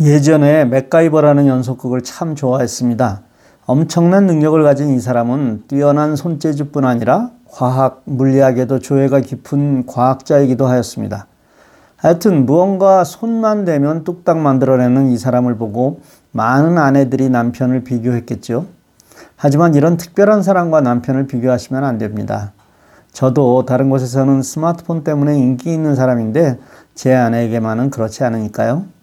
예전에 맥가이버라는 연속극을 참 좋아했습니다. 엄청난 능력을 가진 이 사람은 뛰어난 손재주뿐 아니라 과학, 물리학에도 조예가 깊은 과학자이기도 하였습니다. 하여튼 무언가 손만 대면 뚝딱 만들어내는 이 사람을 보고 많은 아내들이 남편을 비교했겠죠. 하지만 이런 특별한 사람과 남편을 비교하시면 안 됩니다. 저도 다른 곳에서는 스마트폰 때문에 인기 있는 사람인데 제 아내에게만은 그렇지 않으니까요.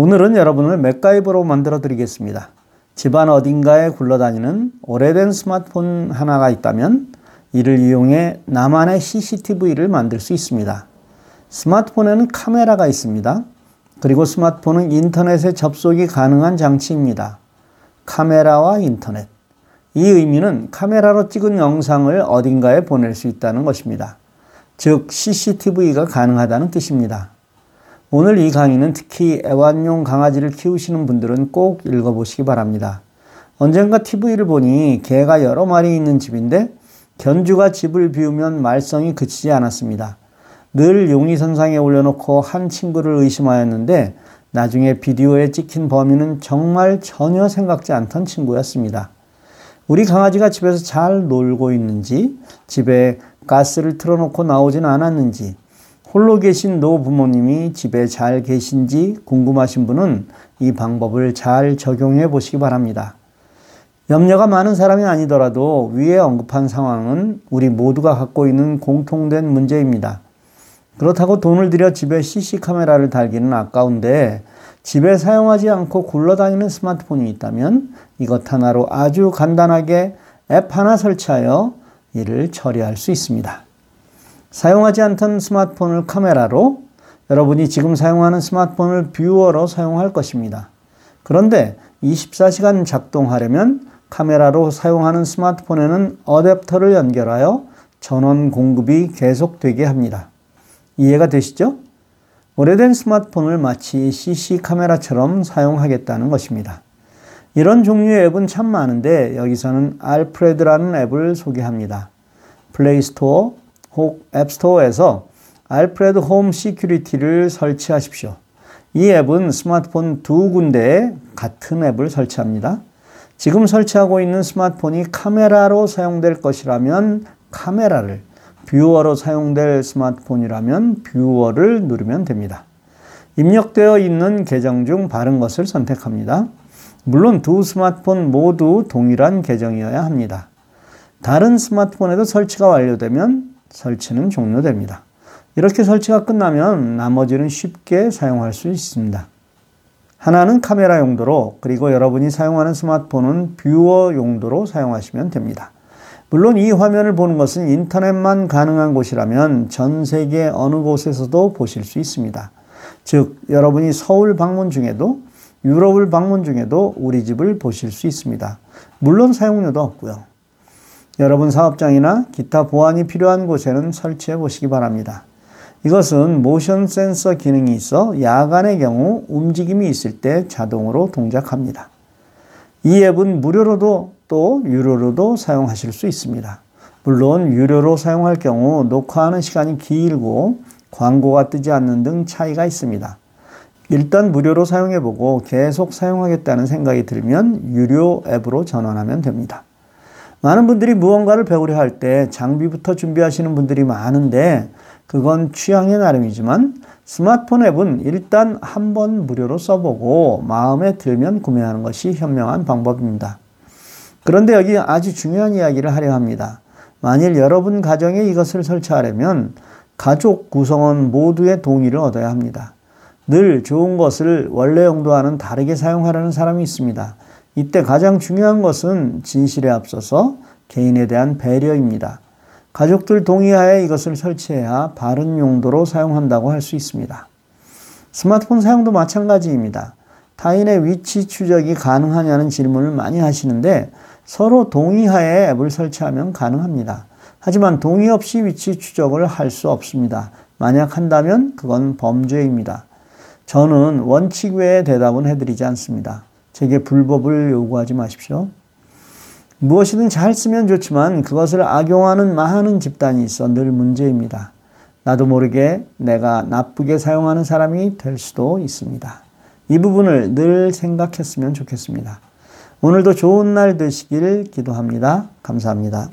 오늘은 여러분을 맥가이버로 만들어 드리겠습니다. 집안 어딘가에 굴러다니는 오래된 스마트폰 하나가 있다면 이를 이용해 나만의 CCTV를 만들 수 있습니다. 스마트폰에는 카메라가 있습니다. 그리고 스마트폰은 인터넷에 접속이 가능한 장치입니다. 카메라와 인터넷. 이 의미는 카메라로 찍은 영상을 어딘가에 보낼 수 있다는 것입니다. 즉, CCTV가 가능하다는 뜻입니다. 오늘 이 강의는 특히 애완용 강아지를 키우시는 분들은 꼭 읽어보시기 바랍니다. 언젠가 TV를 보니 개가 여러 마리 있는 집인데 견주가 집을 비우면 말썽이 그치지 않았습니다. 늘 용의선상에 올려놓고 한 친구를 의심하였는데 나중에 비디오에 찍힌 범인은 정말 전혀 생각지 않던 친구였습니다. 우리 강아지가 집에서 잘 놀고 있는지, 집에 가스를 틀어놓고 나오진 않았는지, 홀로 계신 노 부모님이 집에 잘 계신지 궁금하신 분은 이 방법을 잘 적용해 보시기 바랍니다. 염려가 많은 사람이 아니더라도 위에 언급한 상황은 우리 모두가 갖고 있는 공통된 문제입니다. 그렇다고 돈을 들여 집에 CC 카메라를 달기는 아까운데 집에 사용하지 않고 굴러다니는 스마트폰이 있다면 이것 하나로 아주 간단하게 앱 하나 설치하여 이를 처리할 수 있습니다. 사용하지 않던 스마트폰을 카메라로 여러분이 지금 사용하는 스마트폰을 viewer로 사용할 것입니다. 그런데 24시간 작동하려면 카메라로 사용하는 스마트폰에는 어댑터를 연결하여 전원 공급이 계속되게 합니다. 이해가 되시죠? 오래된 스마트폰을 마치 CC 카메라처럼 사용하겠다는 것입니다. 이런 종류의 앱은 참 많은데 여기서는 알프레드라는 앱을 소개합니다. 플레이스토어, 혹 앱스토어에서 알프레드 홈 시큐리티를 설치하십시오. 이 앱은 스마트폰 두 군데에 같은 앱을 설치합니다. 지금 설치하고 있는 스마트폰이 카메라로 사용될 것이라면 카메라를, viewer로 사용될 스마트폰이라면 viewer를 누르면 됩니다. 입력되어 있는 계정 중 바른 것을 선택합니다. 물론 두 스마트폰 모두 동일한 계정이어야 합니다. 다른 스마트폰에도 설치가 완료되면 설치는 종료됩니다. 이렇게 설치가 끝나면 나머지는 쉽게 사용할 수 있습니다. 하나는 카메라 용도로 그리고 여러분이 사용하는 스마트폰은 뷰어 용도로 사용하시면 됩니다. 물론 이 화면을 보는 것은 인터넷만 가능한 곳이라면 전 세계 어느 곳에서도 보실 수 있습니다. 즉, 여러분이 서울 방문 중에도 유럽을 방문 중에도 우리 집을 보실 수 있습니다. 물론 사용료도 없고요. 여러분 사업장이나 기타 보안이 필요한 곳에는 설치해 보시기 바랍니다. 이것은 모션 센서 기능이 있어 야간의 경우 움직임이 있을 때 자동으로 동작합니다. 이 앱은 무료로도 또 유료로도 사용하실 수 있습니다. 물론 유료로 사용할 경우 녹화하는 시간이 길고 광고가 뜨지 않는 등 차이가 있습니다. 일단 무료로 사용해보고 계속 사용하겠다는 생각이 들면 유료 앱으로 전환하면 됩니다. 많은 분들이 무언가를 배우려 할 때 장비부터 준비하시는 분들이 많은데 그건 취향의 나름이지만 스마트폰 앱은 일단 한번 무료로 써보고 마음에 들면 구매하는 것이 현명한 방법입니다. 그런데 여기 아주 중요한 이야기를 하려 합니다. 만일 여러분 가정에 이것을 설치하려면 가족 구성원 모두의 동의를 얻어야 합니다. 늘 좋은 것을 원래 용도와는 다르게 사용하려는 사람이 있습니다. 이때 가장 중요한 것은 진실에 앞서서 개인에 대한 배려입니다. 가족들 동의하에 이것을 설치해야 바른 용도로 사용한다고 할 수 있습니다. 스마트폰 사용도 마찬가지입니다. 타인의 위치 추적이 가능하냐는 질문을 많이 하시는데 서로 동의하에 앱을 설치하면 가능합니다. 하지만 동의 없이 위치 추적을 할 수 없습니다. 만약 한다면 그건 범죄입니다. 저는 원칙 외의 대답은 해드리지 않습니다. 제게 불법을 요구하지 마십시오. 무엇이든 잘 쓰면 좋지만 그것을 악용하는 많은 집단이 있어 늘 문제입니다. 나도 모르게 내가 나쁘게 사용하는 사람이 될 수도 있습니다. 이 부분을 늘 생각했으면 좋겠습니다. 오늘도 좋은 날 되시길 기도합니다. 감사합니다.